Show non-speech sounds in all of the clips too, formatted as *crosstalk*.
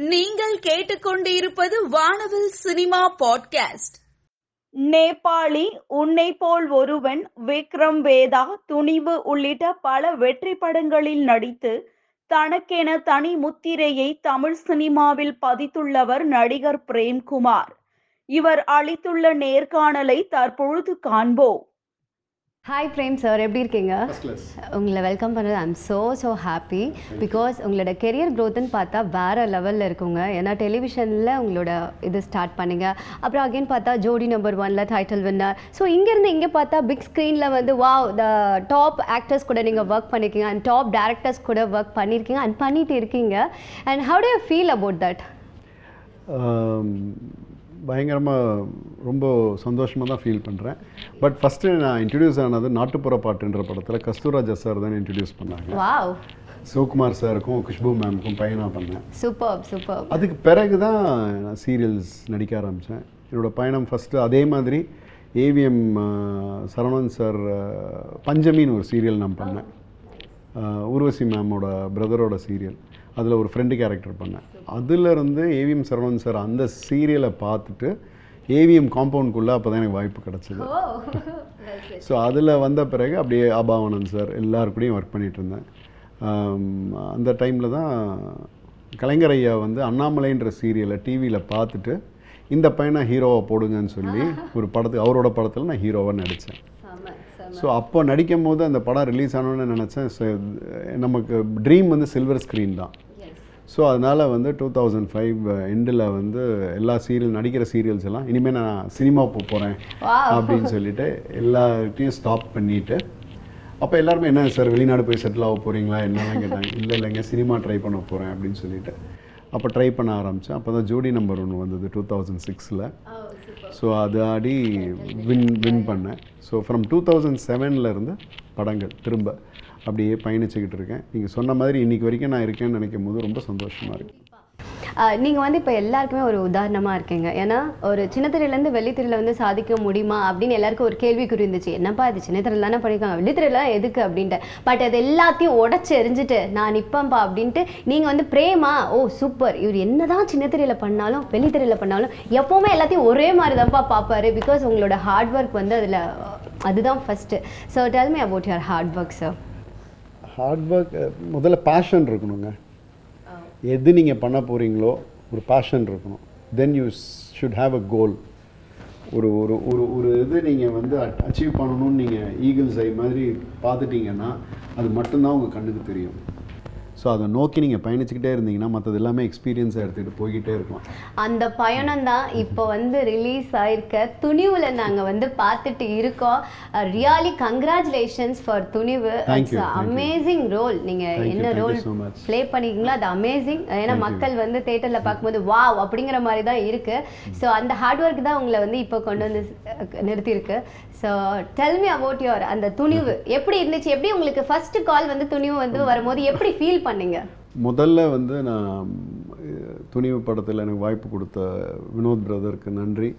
நீங்கள் கேட்டுக்கொண்டிருப்பது வானவில் சினிமா பாட்காஸ்ட். நேபாளி உன்னை போல் ஒருவன் விக்ரம் வேதா துணிவு உள்ளிட்ட பல வெற்றி படங்களில் நடித்து தனக்கென தனி முத்திரையை தமிழ் சினிமாவில் பதித்துள்ளவர் நடிகர் பிரேம்குமார். இவர் அளித்துள்ள நேர்காணலை தற்பொழுது காண்போம். ஹாய் பிரேம் சார் எப்படி இருக்கீங்க? உங்களை வெல்கம் பண்ணது. I'm so so happy because உங்களோட கெரியர் க்ரோத்துன்னு பார்த்தா வேறு லெவலில் இருக்குங்க. ஏன்னா டெலிவிஷனில் உங்களோட இது ஸ்டார்ட் பண்ணீங்க. அப்புறம் அகைன் பார்த்தா ஜோடி நம்பர் ஒனில் டைட்டில் வின்னர் ஸோ இங்கேருந்து இங்கே பார்த்தா பிக் ஸ்க்ரீனில் வந்து வாவ் த டாப் ஆக்டர்ஸ் கூட நீங்கள் ஒர்க் பண்ணியிருக்கீங்க அண்ட் டாப் டேரக்டர்ஸ் கூட ஒர்க் பண்ணியிருக்கீங்க அண்ட் பண்ணிட்டு இருக்கீங்க. And how do you feel about that பயங்கரமாக ரொம்ப சந்தோஷமாக தான் ஃபீல் பண்ணுறேன் பட் ஃபஸ்ட்டு நான் இன்ட்ரடியூஸ் ஆனது நாட்டுப்புற பாட்டுன்ற படத்தில் கஸ்தூராஜா சார் தான் இன்ட்ரடியூஸ் பண்ணாங்க. சிவகுமார் சாருக்கும் குஷ்பு மேமுக்கும் பையனாக பண்ணேன். சூப்பர் சூப்பர் அதுக்கு பிறகு தான் நான் சீரியல்ஸ் நடிக்க ஆரம்பித்தேன் என்னோடய பயணம் ஃபஸ்ட்டு அதே மாதிரி ஏவிஎம் சரவணன் சார் பஞ்சமின்னு ஒரு சீரியல் நான் பண்ணேன். ஊர்வசி மேமோட பிரதரோட சீரியல் அதில் ஒரு ஃப்ரெண்டு கேரக்டர் பண்ணேன். அதுலேருந்து ஏவிஎம் சரவணன் சார் அந்த சீரியலை பார்த்துட்டு ஏவிஎம் காம்பவுண்ட்குள்ளே அப்போ தான் எனக்கு வாய்ப்பு கிடச்சிது. ஸோ அதில் வந்த பிறகு அப்படியே ஆபாவனந்த் சார் எல்லார் கூடயும் ஒர்க் பண்ணிகிட்டு இருந்தேன். அந்த டைமில் தான் கலைஞர் ஐயா வந்து அண்ணாமலைன்ற சீரியலை டிவியில் பார்த்துட்டு இந்த பையனை ஹீரோவை போடுங்கன்னு சொல்லி ஒரு படத்துக்கு அவரோட படத்தில் நான் ஹீரோவாக நடித்தேன் ஸோ அப்போ நடிக்கும் போது அந்த படம் ரிலீஸ் ஆனோன்னு நினச்சேன். நமக்கு ட்ரீம் வந்து சில்வர் ஸ்க்ரீன் தான். ஸோ அதனால் வந்து டூ தௌசண்ட் ஃபைவ் எண்டில் வந்து எல்லா சீரியல் நடிக்கிற சீரியல்ஸ் எல்லாம் இனிமேல் நான் சினிமா போக போகிறேன் அப்படின்னு சொல்லிட்டு எல்லார்ட்டையும் ஸ்டாப் பண்ணிவிட்டு அப்போ எல்லாருமே என்ன சார் வெளிநாடு போய் செட்டில் ஆக போகிறீங்களா என்னெல்லாம் கேட்டாங்க. இல்லை இல்லைங்க சினிமா ட்ரை பண்ண போகிறேன் அப்படின்னு சொல்லிட்டு. அப்போ ட்ரை பண்ண ஆரம்பித்தேன் அப்போ தான் ஜோடி நம்பர் ஒன்று வந்தது டூ தௌசண்ட் சிக்ஸில் ஸோ அது ஆடி வின் வின் பண்ணேன். ஸோ ஃப்ரம் டூ தௌசண்ட் செவன்லேருந்து படங்கள் திரும்ப. அப்படியே பயணிச்சுக்கிட்டு இருக்கேன் நீங்கள் சொன்ன மாதிரி இன்றைக்கி வரைக்கும் நான் இருக்கேன்னு நினைக்கும் போது ரொம்ப சந்தோஷமாக இருக்குது நீங்கள் வந்து இப்போ எல்லாருக்குமே ஒரு உதாரணமாக இருக்கீங்க. ஏன்னா ஒரு சின்னத்திரையிலேருந்து வெள்ளித்திரையில் வந்து சாதிக்க முடியுமா அப்படின்னு எல்லாருக்கும் ஒரு கேள்விக்குறி இருந்துச்சு. என்னப்பா இது சின்னத்திரையில் தானே படிக்காங்க வெள்ளித்திரையில் எதுக்கு அப்படின்ட்டு. பட் அது எல்லாத்தையும் உடச்சி எரிஞ்சிட்டு நான் நிற்பேன்ப்பா அப்படின்ட்டு நீங்கள் வந்து பிரேமா ஓ சூப்பர் இவர் என்னதான் சின்னத்திரையில் பண்ணாலும் வெள்ளித்திரையில் பண்ணாலும் எப்போவுமே எல்லாத்தையும் ஒரே மாதிரி தான்ப்பா பார்ப்பாரு பிகாஸ் உங்களோட ஹார்ட் ஒர்க் வந்து அதில் அதுதான் first so tell me about your hard work sir hard work முதல்ல பேஷன் இருக்கணுங்க. எது நீங்கள் பண்ண போகிறீங்களோ ஒரு பேஷன் இருக்கணும். Then you should have a goal ஒரு ஒரு ஒரு ஒரு இது நீங்கள் வந்து அச்சீவ் பண்ணணும்னு நீங்கள் ஈகிள்ஸ் ஐ மாதிரி பார்த்துட்டீங்கன்னா அது மட்டும்தான் உங்கள் கண்ணுக்கு தெரியும். ஸோ அதை நோக்கி நீங்கள் பயணிச்சுக்கிட்டே இருந்தீங்கன்னா மற்றது எல்லாமே எக்ஸ்பீரியன்ஸை எடுத்துகிட்டு போய்கிட்டே இருக்கலாம். அந்த பயணம் தான் இப்போ வந்து ரிலீஸ் ஆயிருக்க துணிவுல நாங்க வந்து பார்த்துட்டு இருக்கோம். Really congratulations for Thunivu. Amazing role நீங்க Thank you, என்ன ரோல். ப்ளே பண்ணிருக்கீங்களோ அது அமேசிங் ஏன்னா. மக்கள் வந்து தேட்டர்ல பார்க்கும்போது வாவ் அப்படிங்கிற மாதிரி தான் இருக்கு. ஸோ அந்த ஹார்ட் ஒர்க் தான் உங்களை வந்து இப்போ கொண்டு வந்து நிறுத்தியிருக்கு. So tell me about your அந்த துணிவு. எப்படி இருந்துச்சு? எப்படி உங்களுக்கு ஃபர்ஸ்ட் கால் வந்து துணிவு வந்து வரும்போது எப்படி ஃபீல் பண்ணீங்க? முதல்ல வந்து நான் துணிவு படத்தில் எனக்கு வாய்ப்பு கொடுத்த வினோத் பிரதருக்கு நன்றி.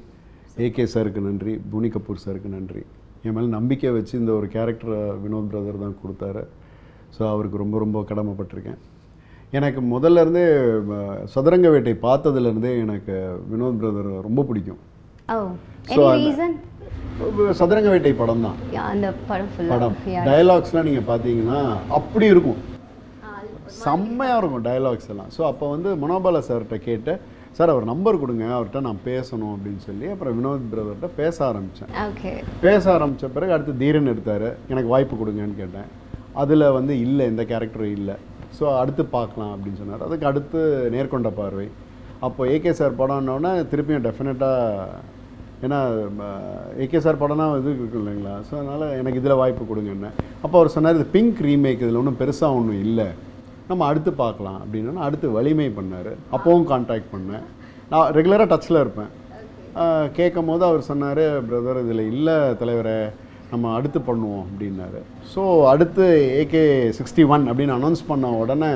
ஏகே சாருக்கு நன்றி. புனி கபூர் சாருக்கு நன்றி. என் மேலே நம்பிக்கை வச்சு இந்த ஒரு கேரக்டரை வினோத் பிரதர் தான் கொடுத்தாரு. ஸோ அவருக்கு ரொம்ப ரொம்ப கடமைப்பட்டிருக்கேன். எனக்கு முதல்ல இருந்தே சதுரங்க வேட்டை பார்த்ததுலேருந்தே எனக்கு வினோத் பிரதர் ரொம்ப பிடிக்கும். ஓ சதுரங்க வேட்டை படம் தான். அந்த படம் படம். டயலாக்ஸ்லாம் நீங்கள் பார்த்தீங்கன்னா அப்படி இருக்கும். செம்மையாக இருக்கும் டயலாக்ஸ் எல்லாம். ஸோ அப்போ வந்து மனோபால சார்கிட்ட கேட்டு சார் அவர் நம்பர் கொடுங்க அவர்கிட்ட நான் பேசணும் அப்படின்னு சொல்லி அப்புறம் வினோத் பிரதர்கிட்ட பேச ஆரம்பித்தேன் பேச ஆரம்பித்த பிறகு அடுத்து தீரன் எடுத்தார். எனக்கு வாய்ப்பு கொடுங்கன்னு கேட்டேன். அதில் வந்து இல்லை எந்த கேரக்டரும் இல்லை. ஸோ அடுத்து பார்க்கலாம் அப்படின்னு சொன்னார். அதுக்கு அடுத்து நேர்கொண்ட பார்வை. அப்போ ஏகே சார் படம்னோடனே திருப்பியும் டெஃபினட்டாக ஏன்னா ஏகே சார் படம்னா இது இருக்கும் இல்லைங்களா? ஸோ அதனால் எனக்கு இதில் வாய்ப்பு கொடுங்கன்னு அப்போ அவர் சொன்னார் இது பிங்க் ரீமேக் இதில் ஒன்றும் பெருசாக ஒன்றும் இல்லை. நம்ம அடுத்து பார்க்கலாம். அப்படின்னா அடுத்து வலிமை பண்ணார். அப்போவும் கான்டாக்ட் பண்ணேன். நான் ரெகுலராக டச்சில் இருப்பேன். கேட்கும் போது அவர் சொன்னார் பிரதர் இதில் இல்லை தலைவரை. நம்ம அடுத்து பண்ணுவோம். அப்படின்னாரு. ஸோ அடுத்து ஏகே சிக்ஸ்டி ஒன் அப்படின்னு அனௌன்ஸ் பண்ண உடனே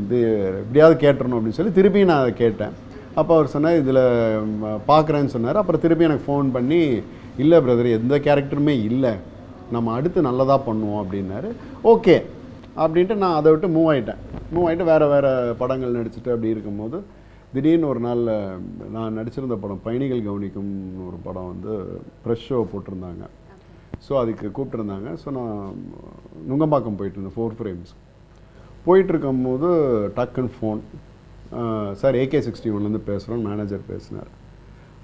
இது எப்படியாவது கேட்டுறணும் அப்படின்னு சொல்லி திருப்பி நான் அதை கேட்டேன். அப்போ அவர் சொன்னார் இதில் பார்க்குறேன்னு சொன்னார். அப்புறம் திருப்பி எனக்கு ஃபோன் பண்ணி இல்லை பிரதர் எந்த கேரக்டருமே இல்லை. நம்ம அடுத்து நல்லதாக பண்ணுவோம் அப்படின்னாரு. ஓகே அப்படின்ட்டு நான் அதை விட்டு மூவ் ஆகிட்டேன் மூவ் ஆகிட்டு வேறு வேறு படங்கள் நடிச்சுட்டு அப்படி இருக்கும்போது திடீர்னு ஒரு நாள் நான் நடிச்சிருந்த படம் பயணிகள் கவனிக்கும் ஒரு படம் வந்து ப்ரெஷ் ஷோ போட்டிருந்தாங்க. ஸோ அதுக்கு கூப்பிட்டுருந்தாங்க. ஸோ நான் நுங்கம்பாக்கம் போயிட்டு இருந்தேன் ஃபோர் ஃப்ரேம்ஸ் போயிட்டு இருக்கும்போது டக்குன்னு ஃபோன் சார் ஏகே சிக்ஸ்டி ஒன்லேருந்து பேசுகிறோம் மேனேஜர் பேசினார்.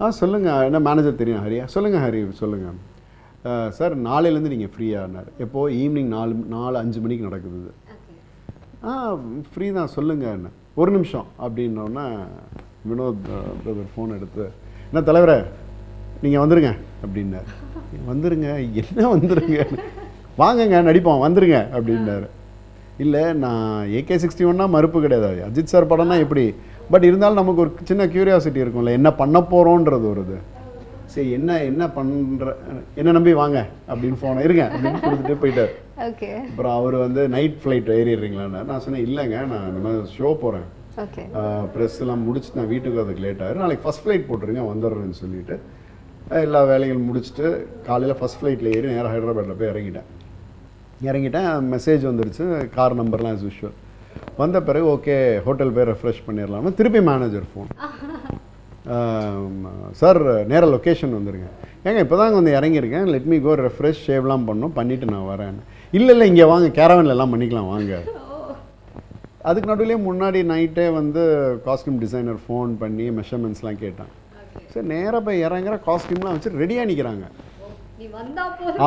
ஆ சொல்லுங்கள் என்ன மேனேஜர் தெரியும் ஹரியா? சொல்லுங்கள் ஹரி சொல்லுங்கள் சார் நாளையிலேருந்து நீங்கள் ஃப்ரீயானார் எப்போது ஈவினிங் நாலு நாலு அஞ்சு மணிக்கு நடக்குது ஆ ஃப்ரீ தான் சொல்லுங்க என்ன ஒரு நிமிஷம் அப்படின்னோடனே வினோத் பிரதர் ஃபோன் எடுத்து என்ன தலைவரே நீங்கள் வந்துருங்க அப்படின்னாரு. வந்துருங்க என்ன வந்துருங்க? வாங்கங்க நடிப்போம் வந்துருங்க அப்படின்னாரு. இல்லை நான் ஏகே சிக்ஸ்டி ஒன்னா மறுப்பு கிடையாது. அஜித் சார் படம்னா எப்படி? பட் இருந்தாலும் நமக்கு ஒரு சின்ன க்யூரியாசிட்டி இருக்கும்ல என்ன பண்ண போகிறோன்றது ஒரு இது. சரி என்ன என்ன பண்ணுற என்ன நம்பி வாங்க அப்படின்னு ஃபோனை இருங்க அப்படின்னு கொடுத்துட்டு போயிட்டார். ஓகே. அப்புறம் அவர் வந்து நைட் ஃப்ளைட் ஏறிடுறீங்களான்னு. நான் சொன்னேன் இல்லைங்க நான் இந்த மாதிரி ஷோ போகிறேன் ப்ரெஸ் எல்லாம் முடிச்சுட்டு நான் வீட்டுக்கு அதுக்கு லேட் ஆயிரும். நாளைக்கு ஃபஸ்ட் ஃப்ளைட் போட்டுருங்க வந்துடுறேன்னு சொல்லிட்டு எல்லா வேலைகளும் முடிச்சுட்டு காலையில் ஃபஸ்ட் ஃப்ளைட்டில் ஏறி நேராக ஹைதராபாத்தில் போய் இறங்கிட்டேன். இறங்கிட்டேன் மெசேஜ் வந்துருச்சு கார் நம்பர்லாம் as usual. வந்த பிறகு ஓகே ஹோட்டல் போய் ரெஃப்ரெஷ் பண்ணிடலாம்னு திருப்பி மேனேஜர் ஃபோன் சார் நேராக லொக்கேஷன் வந்துருங்க. ஏங்க இப்போ தாங்க வந்து இறங்கியிருக்கேன் லெட் மீ கோ ரெஃப்ரெஷ் ஷேவ்லாம் பண்ணோம் பண்ணிவிட்டு நான் வரேன். இல்லை இல்லை இங்கே வாங்க கேரவன்ல எல்லாம் பண்ணிக்கலாம் வாங்க. *laughs* அதுக்கு நடுவுலேயே முன்னாடி நைட்டே வந்து காஸ்டியூம் டிசைனர் ஃபோன் பண்ணி மெஷர்மெண்ட்ஸ்லாம் கேட்டான். சரி நேராக போய் இறங்குற காஸ்டியூம்லாம் வச்சு ரெடியாக நிற்கிறாங்க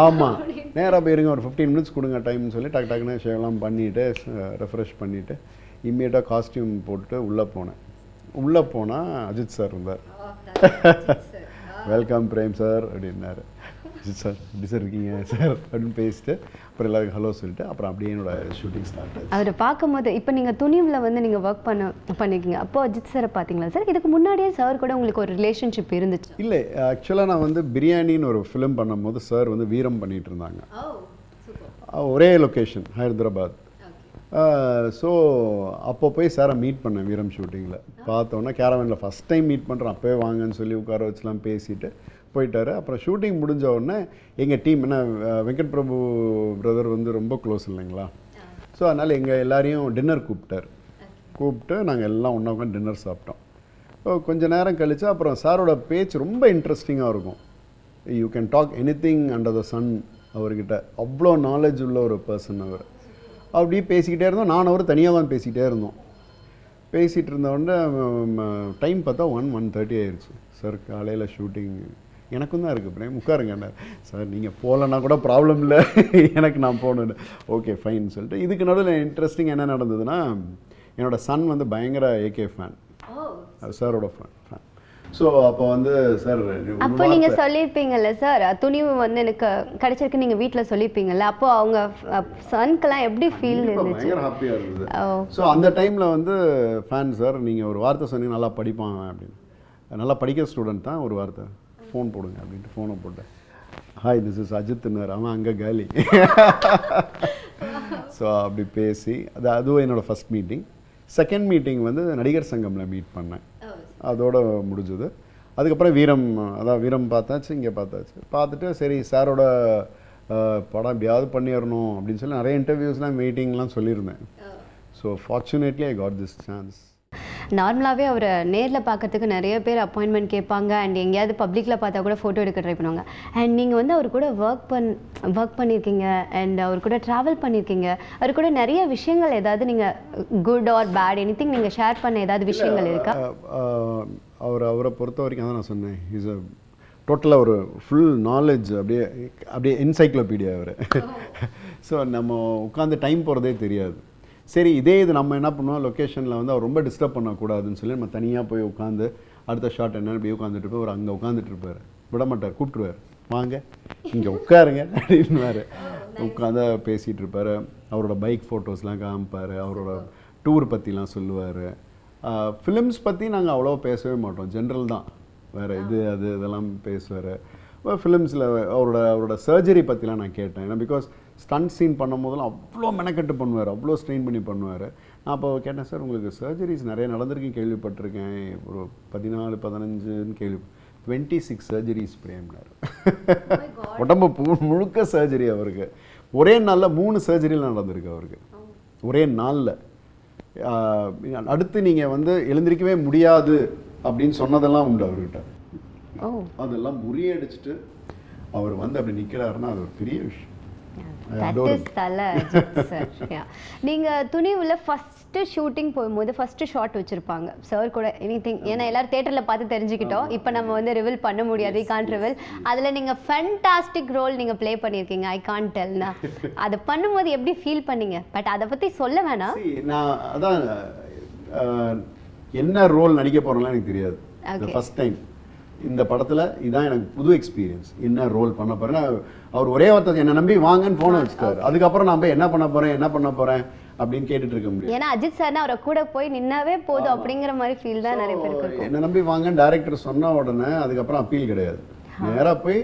ஆமாம் நேராக போயிருங்க ஒரு ஃபிஃப்டீன் மினிட்ஸ் கொடுங்க டைம்னு சொல்லி டக்கு டக்குன்னு ஷேவ்லாம் பண்ணிவிட்டு ரெஃப்ரெஷ் பண்ணிவிட்டு இம்மீடியட்டாக காஸ்டியூம் போட்டு உள்ளே போனேன். உள்ளே போனால் அஜித் சார் இருந்தார். வெல்கம் பிரேம் சார் அப்படின்னாரு. சார் எப்படி சார் இருக்கீங்க சார் அப்படின்னு பேசிட்டு அப்புறம் எல்லாருக்கும் ஹலோ சொல்லிட்டு அப்புறம் அப்படியே என்னோட ஷூட்டிங் ஸ்டார்ட் ஆச்சு. அவரை பார்க்கும்போது இப்போ நீங்கள் துணிவில் வந்து நீங்கள் ஒர்க் பண்ண பண்ணிருக்கீங்க. அப்போ அஜித் சாரை பார்த்தீங்களா சார் இதுக்கு முன்னாடியே சார் கூட உங்களுக்கு ஒரு ரிலேஷன்ஷிப் இருந்துச்சு. இல்லை ஆக்சுவலாக நான் வந்து பிரியாணின்னு ஒரு ஃபிலிம் பண்ணும்போது சார் வந்து வீரம் பண்ணிட்டு இருந்தாங்க. ஒரே லொக்கேஷன் ஹைதராபாத். ஸோ அப்போ போய் சாரை மீட் பண்ணேன் வீரம் ஷூட்டிங்கில் பார்த்தோன்னே கேரவனில் ஃபஸ்ட் டைம் மீட் பண்ணுறேன் அப்போவே வாங்கன்னு சொல்லி உட்கார வச்சுலாம் பேசிட்டு போயிட்டாரு. அப்புறம் ஷூட்டிங் முடிஞ்ச உடனே எங்கள் டீம் என்ன வெங்கட் பிரபு பிரதர் வந்து ரொம்ப க்ளோஸ் இல்லைங்களா? ஸோ அதனால் எங்கள் எல்லாரையும் டின்னர் கூப்பிட்டார். கூப்பிட்டு நாங்கள் எல்லாம் ஒன்றா உட்காந்து டின்னர் சாப்பிட்டோம். ஸோ கொஞ்ச நேரம் கழிச்சு அப்புறம் சாரோட பேச்சு ரொம்ப இன்ட்ரெஸ்டிங்காக இருக்கும். You can talk anything under the sun அவர்கிட்ட. அவ்வளோ நாலேஜ் உள்ள ஒரு பர்சன் அவர். அப்படியே பேசிக்கிட்டே இருந்தோம். நான் அவர் தனியாக தான் பேசிக்கிட்டே இருந்தோம். பேசிகிட்டு இருந்த உடனே டைம் பார்த்தா ஒன் ஒன் தேர்ட்டி ஆயிடுச்சு சார் காலையில் ஷூட்டிங் எனக்கும் தான் இருக்குது பிரேம் உட்காருங்க சார் நீங்கள் போகலன்னா கூட ப்ராப்ளம் இல்லை. எனக்கு நான் போகணுன்னு ஓகே ஃபைன் சொல்லிட்டு. இதுக்கு நடுவில் இன்ட்ரெஸ்டிங் என்ன நடந்ததுன்னா என்னோட சன் வந்து பயங்கர ஏகே ஃபேன் சாரோட ஃபேன் ஃபேன் ஸோ அப்போ வந்து சார் அப்போ நீங்க சொல்லியிருப்பீங்கல்ல சார் துணிவு வந்து எனக்கு கிடைச்சிருக்கு நீங்க வீட்ல சொல்லியிருப்பீங்கல்ல அப்போ அவங்க சன்க்கெல்லாம் எப்படி ஃபீல் இருந்துச்சு? பயங்கர ஹாப்பியாக இருந்தது. ஸோ அந்த டைமில் வந்து ஃபேன் சார் நீங்கள் ஒரு வார்த்தை சொன்னீங்க நல்லா படிப்பான் அப்படின்னு. நல்லா படிக்கிற ஸ்டூடெண்ட் தான் ஒரு வார்த்தை. ஃபோன் போடுங்க அப்படின்ட்டு ஃபோனை போட்டேன். ஹாய் திஸ் இஸ் அஜித்னார் அவன் அங்கே காலி ஸோ அப்படி பேசி அது அதுவும் என்னோடய ஃபஸ்ட் மீட்டிங் செகண்ட் மீட்டிங் வந்து நடிகர் சங்கமில் மீட் பண்ணேன். அதோட முடிஞ்சது. அதுக்கப்புறம் வீரம் அதான் வீரம் பார்த்தாச்சு இங்கே பார்த்தாச்சு. பார்த்துட்டு சரி சாரோட படம் எப்படியாவது பண்ணிடணும் அப்படின்னு சொல்லி நிறைய இன்டர்வியூஸ்லாம் மீட்டிங்லாம் சொல்லியிருந்தேன். So fortunately I got this chance நார்மலாகவே அவரை நேரில் பார்க்கறதுக்கு நிறைய பேர் அப்பாயின்மெண்ட் கேட்பாங்க. அண்ட் எங்கேயாவது பப்ளிக்கில் பார்த்தா கூட ஃபோட்டோ எடுக்க ட்ரை பண்ணுவாங்க. அண்ட் நீங்கள் வந்து அவர் கூட ஒர்க் பண் ஒர்க் பண்ணியிருக்கீங்க அண்ட் அவர் கூட ட்ராவல் பண்ணியிருக்கீங்க அவர் கூட நிறைய விஷயங்கள் ஏதாவது நீங்கள் good or bad anything நீங்கள் ஷேர் பண்ண ஏதாவது விஷயங்கள் இருக்கா? அவர் அவரை பொறுத்த வரைக்கும் அதான் நான் சொன்னேன். இஸ் அ டோட்டலாக ஒரு ஃபுல் நாலேஜ் அப்படியே அப்படியே என்சைக்ளோபீடியா அவர். ஸோ நம்ம உட்காந்து டைம் போகிறதே தெரியாது. சரி இதே இது நம்ம என்ன பண்ணுவோம்? லொக்கேஷனில் வந்து அவர் ரொம்ப டிஸ்டர்ப் பண்ணக்கூடாதுன்னு சொல்லி நம்ம தனியாக போய் உட்காந்து அடுத்த ஷாட் என்னன்னு இப்படி உட்காந்துட்டு இருப்போம் அவர் அங்கே உட்காந்துட்டு இருப்பார். விட மாட்டார். கூப்பிட்டுருவார். வாங்க இங்கே உட்காருங்க *laughs* அப்படின்னுவார். உட்காந்து பேசிகிட்டு இருப்பார். அவரோட பைக் ஃபோட்டோஸ்லாம் காமிப்பார். அவரோட டூர் பற்றிலாம் சொல்லுவார். ஃபிலிம்ஸ் பற்றி நாங்கள் அவ்வளோ பேசவே மாட்டோம். ஜென்ரல் தான். வேறு இது அது இதெல்லாம் பேசுவார். ஃபிலிம்ஸில் அவரோட அவரோட சர்ஜரி பற்றிலாம் நான் கேட்டேன். ஏன்னா பிகாஸ் ஸ்டண்ட் சீன் பண்ணும் போதெல்லாம் அவ்வளோ மெனக்கட்டு பண்ணுவார் அவ்வளோ ஸ்ட்ரெயின் பண்ணி பண்ணுவார். நான் அப்போ கேட்டேன் சார் உங்களுக்கு சர்ஜரிஸ் நிறைய நடந்திருக்கு கேள்விப்பட்டிருக்கேன். ஒரு பதினாலு பதினஞ்சுன்னு கேள்வி டுவெண்ட்டி சிக்ஸ் சர்ஜரிஸ் பிரேம்னார் உடம்பு முழுக்க சர்ஜரி அவருக்கு. ஒரே நாளில் மூணு சர்ஜரியில் நடந்திருக்கு அவருக்கு. ஒரே நாளில். அடுத்து நீங்கள் வந்து எழுந்திருக்கவே முடியாது அப்படின்னு சொன்னதெல்லாம் உண்டு அவர்கிட்ட. ஓ அதெல்லாம் முறியடிச்சிட்டு அவர் வந்து அப்படி நிற்கிறாருன்னா அது ஒரு பெரிய விஷயம். *laughs* நீங்க துணிவுல ஃபர்ஸ்ட் ஷூட்டிங் போகும்போது ஃபர்ஸ்ட் ஷாட் வச்சிருப்பாங்க. சார் கூட எனி திங் ஏன்னா எல்லாரும் தேட்டர்ல பார்த்து தெரிஞ்சுக்கிட்டோம். இப்போ நம்ம வந்து ரிவீல் பண்ண முடியாது. ரிவீல் அதுல நீங்க ஃபென்டாஸ்டிக் ரோல் நீங்க ப்ளே பண்ணியிருக்கீங்க ஐ கான் டெல்னா *laughs* அதை பண்ணும்போது எப்படி ஃபீல் பண்ணீங்க? பட் அதை பத்தி சொல்ல வேணாம். நான் அதான் என்ன ரோல் நடிக்க போறேன்லாம் எனக்கு தெரியாது. ஃபர்ஸ்ட் டைம் இந்த படத்துல இதான் எனக்கு புது எக்ஸ்பீரியன்ஸ் என்ன ரோல் பண்ண போறேன் அவர் ஒரே வார்த்தை என்ன நம்பி வாங்கன்னு போன வச்சுட்டாரு. அதுக்கப்புறம் நான் போய் என்ன பண்ண போறேன் என்ன பண்ண போறேன் அப்படின்னு கேட்டுட்டு இருக்க முடியும் ஏன்னா அஜித் சார்னா அவரை கூட போய் நின்னாவே போதும் அப்படிங்கிற மாதிரி ஃபீல் தான் நிறைய பேருக்கு என்ன நம்பி வாங்கன்னு டைரக்டர் சொன்ன உடனே அதுக்கப்புறம் அப்பீல் கிடையாது. நேரா போய்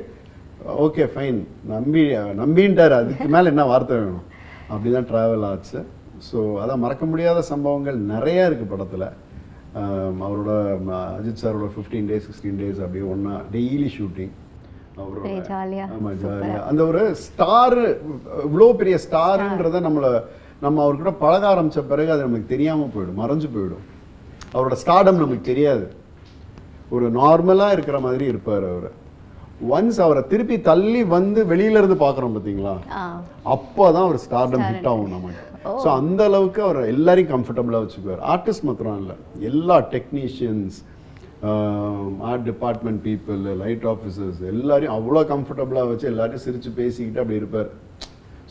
ஓகே ஃபைன் நம்பி நம்பின்ட்டார். அதுக்கு மேல என்ன வார்த்தை வேணும்? அப்படிதான் டிராவல் ஆச்சு. ஸோ அதான் மறக்க முடியாத சம்பவங்கள் நிறைய இருக்கு படத்துல. அவரோட அஜித் சாரோட ஃபிஃப்டீன் டேஸ் சிக்ஸ்டீன் டேஸ் அப்படியே ஒன்றா டெய்லி ஷூட்டிங் அவரோட பெரிய ஜாலியா ஆமா ஜாலியா அந்த ஒரு ஸ்டார் இவ்வளோ பெரிய ஸ்டாருன்றத நம்மள நம்ம அவர்கிட்ட பழக ஆரம்பிச்ச பிறகு அது நமக்கு தெரியாம போயிடும் மறைஞ்சு போயிடும். அவரோட ஸ்டார்டம் நமக்கு தெரியாது. ஒரு நார்மலா இருக்கிற மாதிரி இருப்பார் அவர். ஒன்ஸ் அவரை திருப்பி தள்ளி வந்து வெளியில இருந்து பாக்குறோம் பாத்தீங்களா? ஆ. அப்போதான் அவர் ஸ்டார்டம் ஹிட் ஆகும் நமக்கு. ஸோ அந்த அளவுக்கு அவர் எல்லாரையும் கம்ஃபர்டபுளாக வச்சுக்குவார். ஆர்டிஸ்ட் மாத்திரம் இல்லை. எல்லா technicians art department people light officers எல்லாரையும் அவ்வளோ கம்ஃபர்டபுளாக வச்சு எல்லாரையும் சிரிச்சு பேசிக்கிட்டு அப்படி இருப்பார்.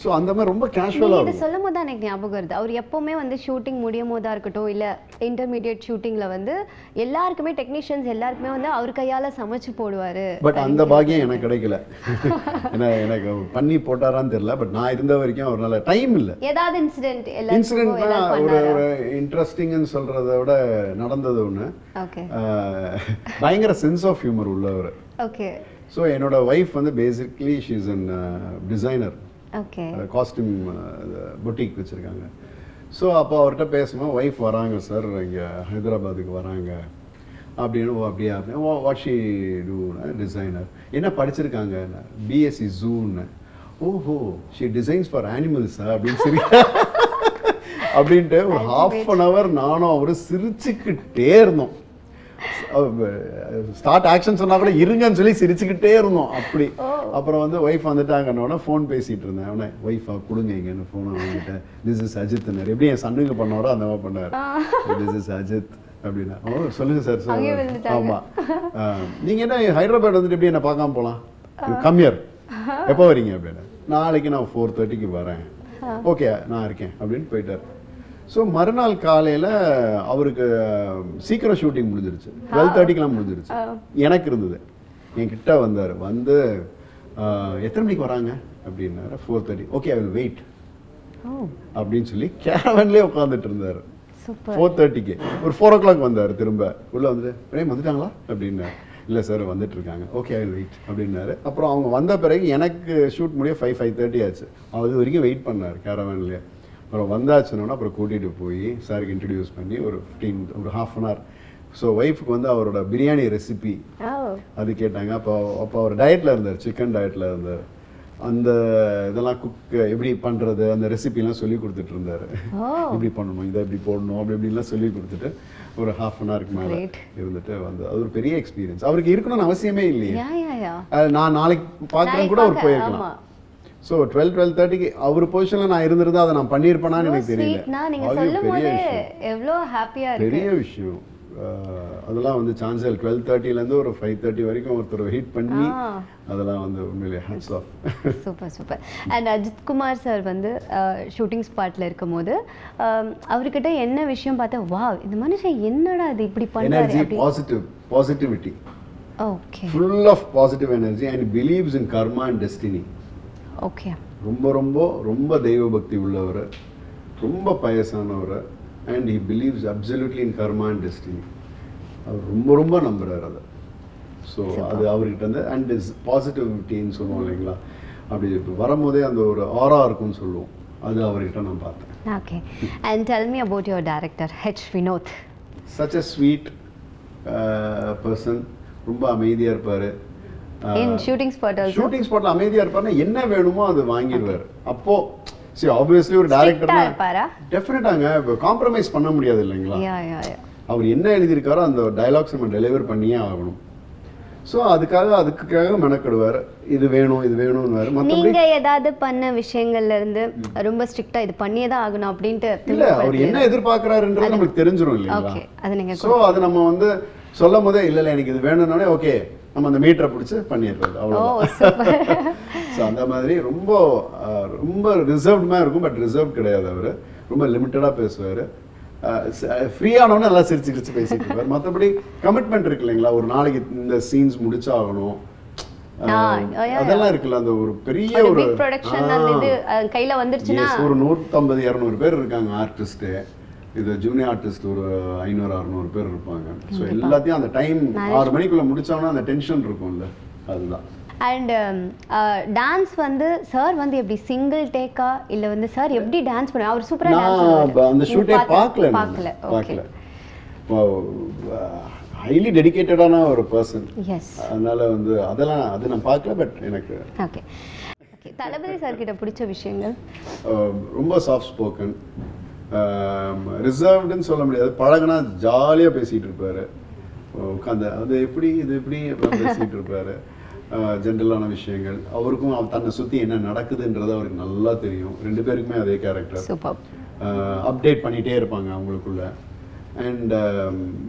ஸோ அந்த மாதிரி ரொம்ப கேஷுவலாக இது சொல்லும் போது தான் எனக்கு ஞாபகம் வருது. அவர் எப்பவுமே வந்து ஷூட்டிங் முடியும் போதா இருக்கட்டும் இல்ல இன்டர்மீடியட் ஷூட்டிங்ல வந்து எல்லாருக்குமே டெக்னீஷியன்ஸ் எல்லாருக்குமே வந்து அவர் கையால சமைச்சு போடுவாரு. பட் அந்த பாக்கியம் எனக்கு கிடைக்கல. ஏன்னா எனக்கு அவர் பண்ணி போட்டாரான்னு தெரியல. பட் நான் இருந்த வரைக்கும் அவரால் டைம் இல்லை. ஏதாவது இன்சிடென்ட் எல்லாருக்கும் இன்சிடென்ட் ஏதாவது ஒரு இன்ட்ரெஸ்டிங்னு சொல்றத விட நடந்தது ஒன்று ஓகே பயங்கர சென்ஸ் ஆஃப் ஹியூமர் உள்ளவர். ஓகே ஸோ என்னோட ஒய்ஃப் வந்து basically she's an designer okay. Costume boutique வச்சுருக்காங்க. ஸோ அப்போ அவர்கிட்ட பேசும்போது ஒய்ஃப் வராங்க சார் இங்கே ஹைதராபாத்துக்கு வராங்க. அப்படின்னு ஓ அப்படியா? வாட் ஷி டூ டிசைனர் என்ன படிச்சிருக்காங்க? பிஎஸ்சி ஜூன்னு ஓஹோ ஷி டிசைன்ஸ் ஃபார் அனிமல்ஸ் அப்படின்னு சரி *laughs* அப்படின்ட்டு ஒரு ஹாஃப் அன் ஹவர் நானும் அவரும் சிரிச்சுக்கிட்டே இருந்தோம். ஸ்டார்ட் ஆக்ஷன் சொன்னா கூட இருங்கன்னு சொல்லி சிரிச்சுக்கிட்டே இருந்தோம். அப்படி. அப்புறம் வந்து ஒய்ஃப் வந்துட்டாங்கன்னோட ஃபோன் பேசிட்டு இருந்தேன். அவனை ஒய்ஃபா கொடுங்க இங்கன்னு ஃபோனை வாங்கிட்டேன் திஸ் இஸ் அஜித்னார் எப்படி என் சன்னுக்கு பண்ணாரோ அந்த மாதிரி பண்ணார். திஸ் இஸ் அஜித் அப்படின்னா. ஓ சொல்லுங்க சார் விழுந்துட்டாங்க. ஆமா. நீங்க என்ன ஹைதராபாத் வந்துட்டு எப்படி என்ன பார்க்காம போலாம்? கம்மியர் எப்போ வரீங்க அப்படின்னு. நாளைக்கு நான் ஃபோர் தேர்ட்டிக்கு வரேன். ஓகே நான் இருக்கேன். அப்படின்னு போயிட்டார். ஸோ மறுநாள் காலையில் அவருக்கு சீக்கிரம் ஷூட்டிங் முடிஞ்சிருச்சு. டுவெல் தேர்ட்டிக்கெலாம் முடிஞ்சிருச்சு. எனக்கு இருந்தது. என் கிட்ட வந்தார். வந்து எத்தனை மணிக்கு வராங்க? அப்படின்னாரு. Four thirty okay I will wait அப்படின்னு சொல்லி கேரவன்லேயே உட்காந்துட்டு இருந்தார். ஃபோர் தேர்ட்டிக்கு ஒரு ஃபோர் ஓ கிளாக் வந்தார் திரும்ப. உள்ள வந்து பிரேம் வந்துட்டாங்களா? அப்படின்னாரு. இல்லை சார் வந்துட்டு இருக்காங்க. ஓகே ஐ வெயிட் அப்படின்னாரு. அப்புறம் அவங்க வந்த பிறகு எனக்கு ஷூட் முடிய ஃபைவ் ஃபைவ் தேர்ட்டி ஆச்சு. அது வரைக்கும் வெயிட் பண்ணார் கேரவன்லேயே அப்புறம் வந்தாச்சுனோன்னா அப்புறம் கூட்டிகிட்டு போய் சாருக்கு இன்ட்ரடியூஸ் பண்ணி ஒரு ஃபிஃப்டீன் ஒரு ஹாஃப் அன் ஹவர் ஸோ ஒய்ஃபுக்கு வந்து அவரோட பிரியாணி ரெசிபி அது கேட்டாங்க. அப்போ அப்போ அவர் டயட்டில் இருந்தார் சிக்கன் டயட்டில் இருந்தார். அந்த இதெல்லாம் குக் எப்படி பண்ணுறது அந்த ரெசிபிலாம் சொல்லி கொடுத்துட்டு இருந்தாரு. இப்படி பண்ணணும் இதை இப்படி போடணும் அப்படி இப்படிலாம் சொல்லி கொடுத்துட்டு ஒரு ஹாஃப் அன் ஹவருக்கு மேலே. இருந்துட்டு வந்து அது ஒரு பெரிய எக்ஸ்பீரியன்ஸ் அவருக்கு இருக்கணும்னு அவசியமே இல்லையே. நான் நாளைக்கு பார்க்குறேன் கூட அவர் போயிருக்கலாம். ஸோ டுவெல் டுவெல் தேர்ட்டிக்கு அவர் பொசிஷனில் நான் இருந்திருந்தா அதை நான் பண்ணியிருப்பேனான்னு எனக்கு தெரியல. ஸ்வீட்னா நீங்க பெரிய விஷயம். அதெல்லாம் வந்து சான்சல் டுவெல் தேர்ட்டிலேருந்து ஒரு ஃபைவ் தேர்ட்டி வரைக்கும் ஒருத்தர் வெயிட் பண்ணி. அதெல்லாம் வந்து உண்மையிலே hats off super super and Ajith Kumar sir வந்து ஷூட்டிங் ஸ்பாட்ல இருக்கும்போது அவர்கிட்ட என்ன விஷயம் பார்த்தா வா இந்த மனுஷன் என்னடா இது இப்படி அப்படி. Positive positivity okay full of positive energy and believes in karma and destiny okay ரொம்ப ரொம்ப ரொம்ப தெய்வ பக்தி உள்ளவர் ரொம்ப பயசானவர் and he believes absolutely in karma and destiny அவர் ரொம்ப ரொம்ப நம்புறாரு அதை. ஸோ அது அவர்கிட்ட வந்து அண்ட் இஸ் பாசிட்டிவிட்டின்னு சொல்லுவோம் இல்லைங்களா? அப்படி வரும்போதே அந்த ஒரு ஆரா இருக்கும்னு சொல்லுவோம். அது அவர்கிட்ட நான் பார்த்தேன். Okay and tell me about your director H Vinoth such a sweet person ரொம்ப அமைதியாக இருப்பார். ஷூட்டிங் ஸ்பாட் ஷூட்டிங் ஸ்பாட்ல அமைதியா இருப்பாருன்னா என்ன வேணுமோ அது வாங்கிடுவார். அப்போ சரி ஆப்வியஸ்லி ஒரு டேரக்டர்னா டெஃபினட்டாங்க காம்ப்ரமைஸ் பண்ண முடியாது இல்லைங்களா? அவர் என்ன எழுதியிருக்காரோ அந்த டைலாக்ஸ் நம்ம டெலிவர் பண்ணியே ஆகணும். ஸோ அதுக்காக அதுக்காக மெனக்கெடுவார். இது வேணும் இது வேணும்னு மற்றபடி நீங்க ஏதாவது பண்ண விஷயங்கள்ல இருந்து ரொம்ப ஸ்ட்ரிக்ட்டா இது பண்ணியே தான் ஆகணும் அப்படின்ட்டு இல்ல அவர் என்ன எதிர்பார்க்கறாருன்றது நமக்கு தெரிஞ்சிரும் இல்லைங்களா? ஓகே அது நீங்க ஸோ அது நம்ம வந்து சொல்லும் போதே இல்ல இல்ல எனக்கு இது வேணும்னாலே ஓகே நம்ம அந்த மீட்டரை பிடிச்சி பண்ணிடுறது அவ்வளோ ஸோ அந்த மாதிரி ரொம்ப ரொம்ப ரிசர்வ்டுமா இருக்கும் பட் ரிசர்வ் கிடையாது அவர். ரொம்ப லிமிட்டடாக பேசுவார். ஃப்ரீயானவனே நல்லா சிரிச்சு சிரிச்சு பேசிட்டு இருப்பார். மற்றபடி கமிட்மெண்ட் இருக்கு இல்லைங்களா? ஒரு நாளைக்கு இந்த சீன்ஸ் முடிச்சாகணும். yeah. அதெல்லாம் இருக்குல்ல அந்த ஒரு பெரிய ஒரு கையில வந்துருச்சுன்னா ஒரு நூற்றம்பது இரநூறு பேர் இருக்காங்க ஆர்டிஸ்ட்டு இது ஜூனியர் ஆர்டிஸ்ட் ஒரு ஐநூறு அறுநூறு பேர் இருப்பாங்க. ஸோ எல்லாத்தையும் அந்த டைம் ஆறு மணிக்குள்ள முடிச்சோன்னா அந்த டென்ஷன் இருக்கும்ல. அதுதான். அண்ட் டான்ஸ் வந்து சார் வந்து எப்படி சிங்கிள் டேக்கா இல்ல வந்து சார் எப்படி டான்ஸ் பண்ண? அவர் சூப்பரா டான்ஸ் நான் ப- அந்த ஷூட்டே பார்க்கல. பார்க்கல பார்க்கல. ஹைலி டெடிகேட்டடான ஒரு பர்சன் அதனால வந்து அதெல்லாம் அது நான் பார்க்கல பட் எனக்கு ஓகே தளபதி சார் கிட்ட பிடிச்ச விஷயங்கள்? ரொம்ப சாஃப்ட் ஸ்போக்கன் ரிசர்வ்டுன்னு சொல்ல முடியாது. பழகுனா ஜாலியாக பேசிகிட்டு இருப்பாரு. உட்காந்து அது எப்படி இது எப்படி பேசிகிட்டு இருப்பாரு. ஜென்ரலான விஷயங்கள். அவருக்கும் அவர் தன்னை சுற்றி என்ன நடக்குதுன்றது அவருக்கு நல்லா தெரியும். ரெண்டு பேருக்குமே அதே கேரக்டர் அப்டேட் பண்ணிகிட்டே இருப்பாங்க அவங்களுக்குள்ள. அண்ட்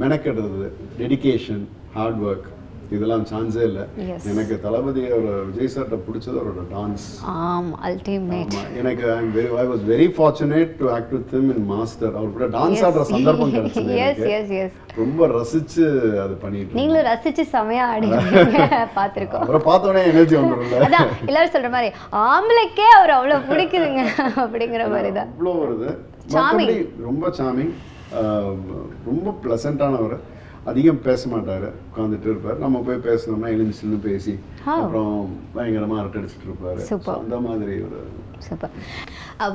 மெனக்கெடுறது டெடிகேஷன் ஹார்ட் ஒர்க் இதெல்லாம் சான்ஸே இல்லை. எனக்கு தளபதி அவர் விஜய் சார்ட்ட பிடிச்சது அவரோட டான்ஸ் ஆம் அல்டிமேட் எனக்கு I very I was very fortunate to act with him in Master அவர் கூட டான்ஸ் ஆடுற சந்தர்ப்பம் கிடைச்சது எஸ் எஸ் எஸ் ரொம்ப ரசிச்சு அது பண்ணிட்டு. நீங்களும் ரசிச்சு செமையா ஆடி *laughs* பார்த்துருக்கோம். அவரை பார்த்த உடனே எனர்ஜி *laughs* அதான் எல்லாரும் சொல்ற மாதிரி ஆம்பளைக்கே அவர் அவ்வளவு பிடிக்குதுங்க அப்படிங்கிற மாதிரி தான் அவ்வளோ வருது. மற்றபடி ரொம்ப சாமிங் ரொம்ப ப்ளசண்ட்டானவர் அதிகம் பேச மாட்டார். உட்காந்துட்டு இருப்பார். நம்ம போய் பேசணும்னா எழுந்துச்சுன்னு பேசி. அப்புறம் பயங்கரமாக அரட்டடிச்சிட்டு இருப்பாரு. அந்த மாதிரி ஒரு சூப்பர்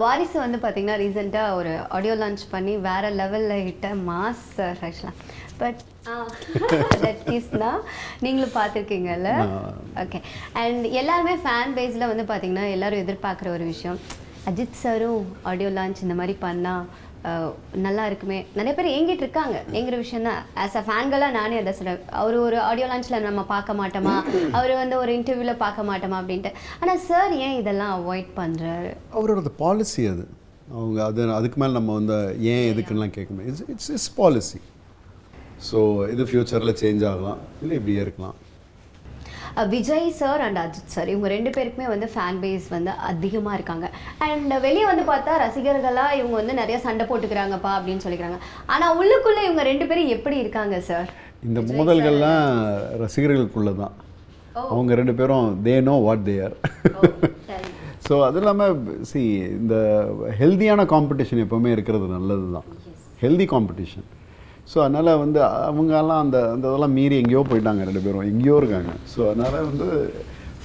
வாரிசு வந்து பார்த்தீங்கன்னா ரீசெண்டாக ஒரு ஆடியோ லான்ச் பண்ணி வேற லெவலில் ஹிட்ட மாஸ் ஆக்சுவலாக பட் *laughs* நீங்களும் பார்த்துருக்கீங்கல்ல ஓகே அண்ட் எல்லாருமே ஃபேன் பேஸில் வந்து பார்த்தீங்கன்னா எல்லாரும் எதிர்பார்க்குற ஒரு விஷயம். அஜித் சாரும் ஆடியோ லான்ச் இந்த மாதிரி பண்ணால் நல்லா இருக்குமே. நிறைய பேர் ஏங்கிட்டு இருக்காங்க. ஏங்குற விஷயம் தான் ஆஸ் அ ஃபேன்களாக நானே அதை சொல்கிறேன் அவர் ஒரு ஆடியோ லான்ச்சில் நம்ம பார்க்க மாட்டோமா? அவர் வந்து ஒரு இன்டர்வியூவில் பார்க்க மாட்டோமா அப்படின்ட்டு. ஆனால் சார் ஏன் இதெல்லாம் அவாய்ட் பண்ணுறாரு அவரோட பாலிசி அது. அவங்க அது அதுக்கு மேலே நம்ம வந்து ஏன் எதுக்குன்னெலாம் கேட்க முடியும் it's it's is policy so இது ஃப்யூச்சரில் சேஞ்ச் ஆகலாம். இல்லை இப்படியே இருக்கலாம். Vijay sir and Ajith sir இவங்க ரெண்டு பேருக்குமே வந்து ஃபேன் பேஸ் வந்து அதிகமாக இருக்காங்க. அண்ட் வெளியே வந்து பார்த்தா ரசிகர்களாக இவங்க வந்து நிறைய சண்டை போட்டுக்கிறாங்கப்பா அப்படின்னு சொல்லிக்கிறாங்க. ஆனால் உள்ளுக்குள்ளே இவங்க ரெண்டு பேரும் எப்படி இருக்காங்க சார் இந்த மோதல்கள்லாம் ரசிகர்களுக்குள்ள தான் அவங்க ரெண்டு பேரும் they know what they are so அது இல்லாமல் சி இந்த ஹெல்தியான காம்படிஷன் எப்போவுமே இருக்கிறது நல்லது தான் ஹெல்தி காம்படிஷன் ஸோ அதனால் வந்து அவங்கெல்லாம் அந்த அந்த இதெல்லாம் மீறி எங்கேயோ போயிட்டாங்க ரெண்டு பேரும். எங்கேயோ இருக்காங்க. ஸோ அதனால் வந்து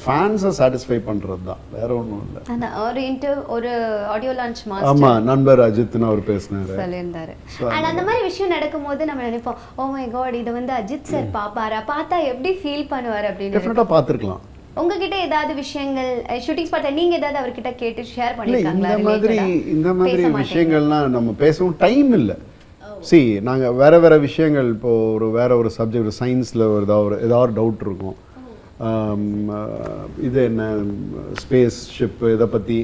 ஃபேன்ஸை சாட்டிஸ்ஃபை பண்ணுறது தான். வேற ஒன்றும் இல்லை. ஒரு இன்டர் ஒரு ஆடியோ லான்ச் மாஸ்டர் ஆமாம் நண்பர் அஜித்னு அவர் பேசினாரு. சொல்லியிருந்தாரு. அண்ட் அந்த மாதிரி விஷயம் நடக்கும்போது நம்ம நினைப்போம் ஓ மை காட் இதை வந்து அஜித் சார் பாப்பாரா? பார்த்தா எப்படி ஃபீல் பண்ணுவார்? அப்படின்னு டெஃபினட்டாக பார்த்துருக்கலாம். உங்ககிட்ட ஏதாவது விஷயங்கள் ஷூட்டிங் ஸ்பாட்ல நீங்க ஏதாவது அவர்கிட்ட கேட்டு ஷேர் பண்ணிருக்காங்களா இந்த மாதிரி? இந்த மாதிரி. விஷயங்கள்லாம் நம்ம பேசவும் டைம் இல்லை. சி நாங்கள் வேற வேற விஷயங்கள் இப்போ ஒரு வேற ஒரு சப்ஜெக்ட் சயின்ஸில் ஒரு ஏதாவது ஒரு ஏதாவது டவுட் இருக்கும். இது என்ன ஸ்பேஸ் ஷிப் இதை பற்றி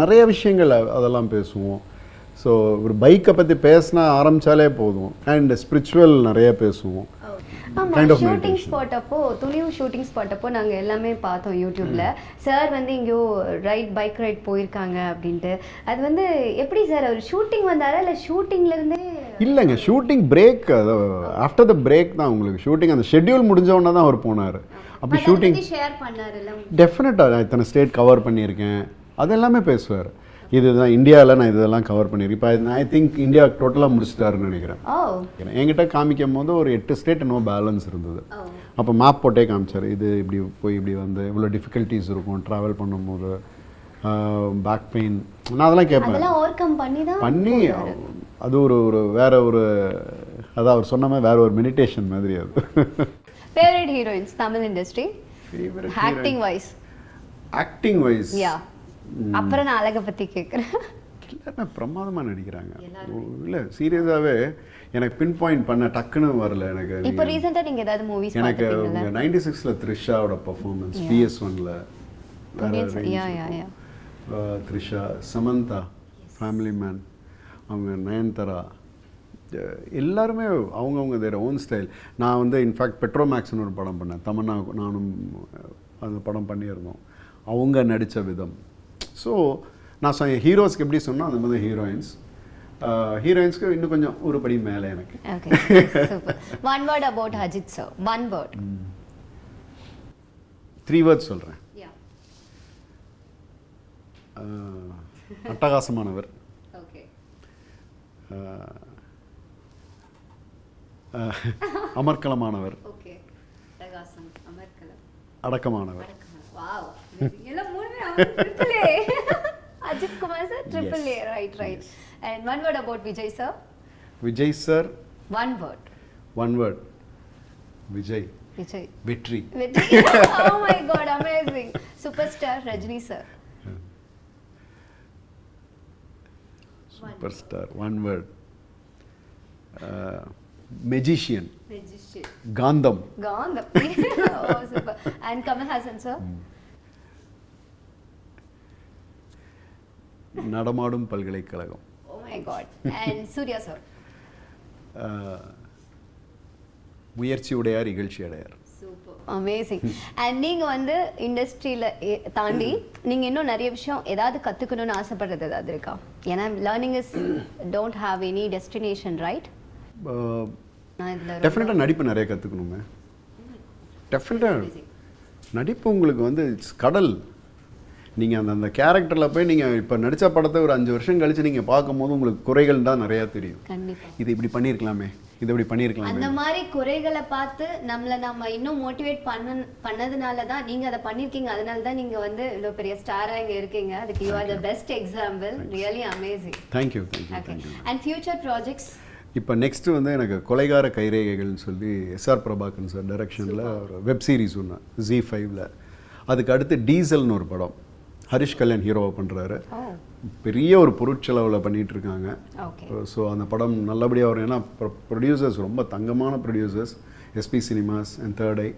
நிறைய விஷயங்கள் அதெல்லாம் பேசுவோம். ஸோ ஒரு பைக்கை பற்றி பேசினா ஆரம்பித்தாலே போதும். அண்ட் ஸ்பிரிச்சுவல் நிறைய பேசுவோம். ஆமா Kind of ஷூட்டிங். ஸ்பாட் அப்போ துணிவு ஷூட்டிங் ஸ்பாட் அப்போ நாங்க எல்லாமே பார்த்தோம் யூடியூப்ல சார் வந்து எங்கேயோ ரைட் பைக் ரைட் போயிருக்காங்க அப்படின்ட்டு. அது வந்து எப்படி சார் அவர் ஷூட்டிங் வந்தாரா? இல்ல ஷூட்டிங்ல இருந்தே இல்லைங்க shooting break after the break தான் உங்களுக்கு ஷூட்டிங் அந்த ஷெட்யூல் முடிஞ்ச உடனே தான் அவர் போனார். அப்படி ஷூட்டிங் டெஃபினட்டாக நான் இத்தனை ஸ்டேட் கவர் பண்ணியிருக்கேன். அது எல்லாமே பேசுவார். இதுதான் இந்தியாவில் நான் இதெல்லாம் கவர் பண்ணியிருக்கேன். இப்போ ஐ திங்க் இந்தியா டோட்டலாக முடிச்சிட்டாருன்னு நினைக்கிறேன். என்கிட்ட காமிக்கும் போது ஒரு எட்டு ஸ்டேட் நோ பேலன்ஸ் இருந்தது. அப்போ மேப் போட்டே காமிச்சார். இது இப்படி போய் இப்படி வந்து இவ்வளோ டிஃபிகல்ட்டிஸ் இருக்கும். ட்ராவல் பண்ணும்போது பேக் பெயின் நான் அதெல்லாம் கேட்பேன் அதெல்லாம் பண்ணி அது ஒரு ஒரு வேற ஒரு அதான் அவர் சொன்ன மாதிரி வேற ஒரு மெடிடேஷன் மாதிரி அது. Favourite heroines Tamil industry acting wise acting wise yeah அப்புறம் நான் அழகை பத்தி கேட்குறேன் எல்லாருமே பிரமாதமாக நடிக்கிறாங்க. இல்லை சீரியஸாகவே எனக்கு பின் பாயிண்ட் பண்ண டக்குன்னு வரல எனக்கு இப்போ ரீசெண்டா நீங்க ஏதாவது மூவிஸ் எனக்கு நைன்டி சிக்ஸில் த்ரிஷாவோட பர்ஃபார்மன்ஸ் பிஎஸ் ஒன்ல. த்ரிஷா சமந்தா ஃபேமிலி மேன் அவங்க நயன்தாரா எல்லாருமே அவங்கவுங்க தேர் ஓன் ஸ்டைல் நான் வந்து இன்ஃபேக்ட் பெட்ரோமேக்ஸ்னு ஒரு படம் பண்ணேன். தமன்னா நானும் அந்த படம் பண்ணியிருந்தோம். அவங்க நடித்த விதம். ஸோ நான் சொன்ன ஹீரோஸ்க்கு எப்படி சொன்னோம் அந்த மாதிரி ஹீரோயின்ஸ் ஹீரோயின்ஸ்க்கு இன்னும் கொஞ்சம் ஒரு படி மேலே எனக்கு. One word about Ajith sir one word three words சொல்கிறேன் அட்டகாசமானவர். அமர்க்கலமானவர் அடக்கமானவர். *laughs* Ajith Kumar sir triple A right right and one word about Vijay sir Vijay sir one word one word Vijay Vijay வெற்றி Vijay oh my God amazing super star Rajini sir super star one word magician காந்தம் காந்தம் and Kamal Haasan sir நடமாடும் பல்கலைக்கழகம். ஓ my God and Suriya sir ah, முயற்சி உடையார் இகழ்ச்சி அடையார் super amazing and நீங்க வந்து இண்டஸ்ட்ரியில தாண்டி நீங்க இன்னும் நிறைய விஷயம் ஏதாவது கத்துக்கணும்னு ஆசைப்படுறது ஏதாவது இருக்கா? ஏன்னா learning is don't have any destination right டெஃபினட்டாக நடிப்பு நிறைய கற்றுக்கணுமே டெஃபினட்டாக நடிப்பு உங்களுக்கு வந்து இட்ஸ் கடல். நீங்கள் அந்த அந்த கேரக்டரில் போய் நீங்கள் இப்போ நடித்த படத்தை ஒரு அஞ்சு வருஷம் கழித்து நீங்கள் பார்க்கும்போது உங்களுக்கு குறைகள் தான் நிறையா தெரியும். கண்டிப்பா. இது இப்படி பண்ணியிருக்கலாமே. இது இப்படி பண்ணியிருக்கலாமே அந்த மாதிரி குறைகளை பார்த்து நம்மள நம்ம இன்னும் மோட்டிவேட் பண்ண பண்ணதுனால தான் நீங்க அதை பண்ணிருக்கீங்க அதனால தான் நீங்க வந்து இவ்வளவு பெரிய ஸ்டாரா இங்க இருக்கீங்க. அதுக்கு you are the best example really amazing thank you thank you and future projects இப்போ நெக்ஸ்ட்டு வந்து எனக்கு கொலைகார கைரேகைகள்னு சொல்லி எஸ்ஆர் பிரபாகரன் சார் டைரக்ஷனில் ஒரு வெப் சீரிஸ் ஒன்று ஜி ஃபைவ்ல அதுக்கு அடுத்து டீசல்னு ஒரு படம். ஹரிஷ் கல்யாண் ஹீரோவை பண்ணுறாரு பெரிய ஒரு பொருட்செலவில் பண்ணிட்டு இருக்காங்க ஸோ அந்த படம் நல்லபடியாக வரும். ஏன்னா ப்ரொடியூசர்ஸ் ரொம்ப தங்கமான producers SP cinemas and third I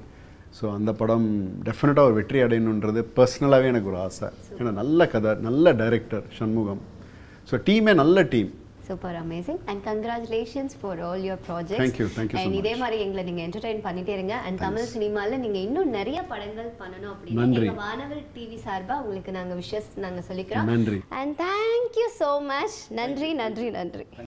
so அந்த படம் டெஃபினட்டாக ஒரு வெற்றி அடையணுன்றது பர்சனலாகவே எனக்கு ஒரு ஆசை. ஏன்னா நல்ல கதை நல்ல டைரக்டர் சண்முகம். ஸோ டீமே நல்ல team super amazing and congratulations for all your project Thank you, thank you so and இதே. மாதிரி எங்களை நீங்க என்டர்டைன் பண்ணிட்டே இருங்க. அண்ட் தமிழ் சினிமால நீங்க இன்னும் நிறைய படங்கள் பண்ணணும் அப்படின்னு வானவர் டிவி சார்பா உங்களுக்கு நாங்க விஷஸ் நாங்க சொல்லிக்கிறோம். நன்றி. அண்ட் தேங்க்யூ ஸோ மச் நன்றி நன்றி நன்றி.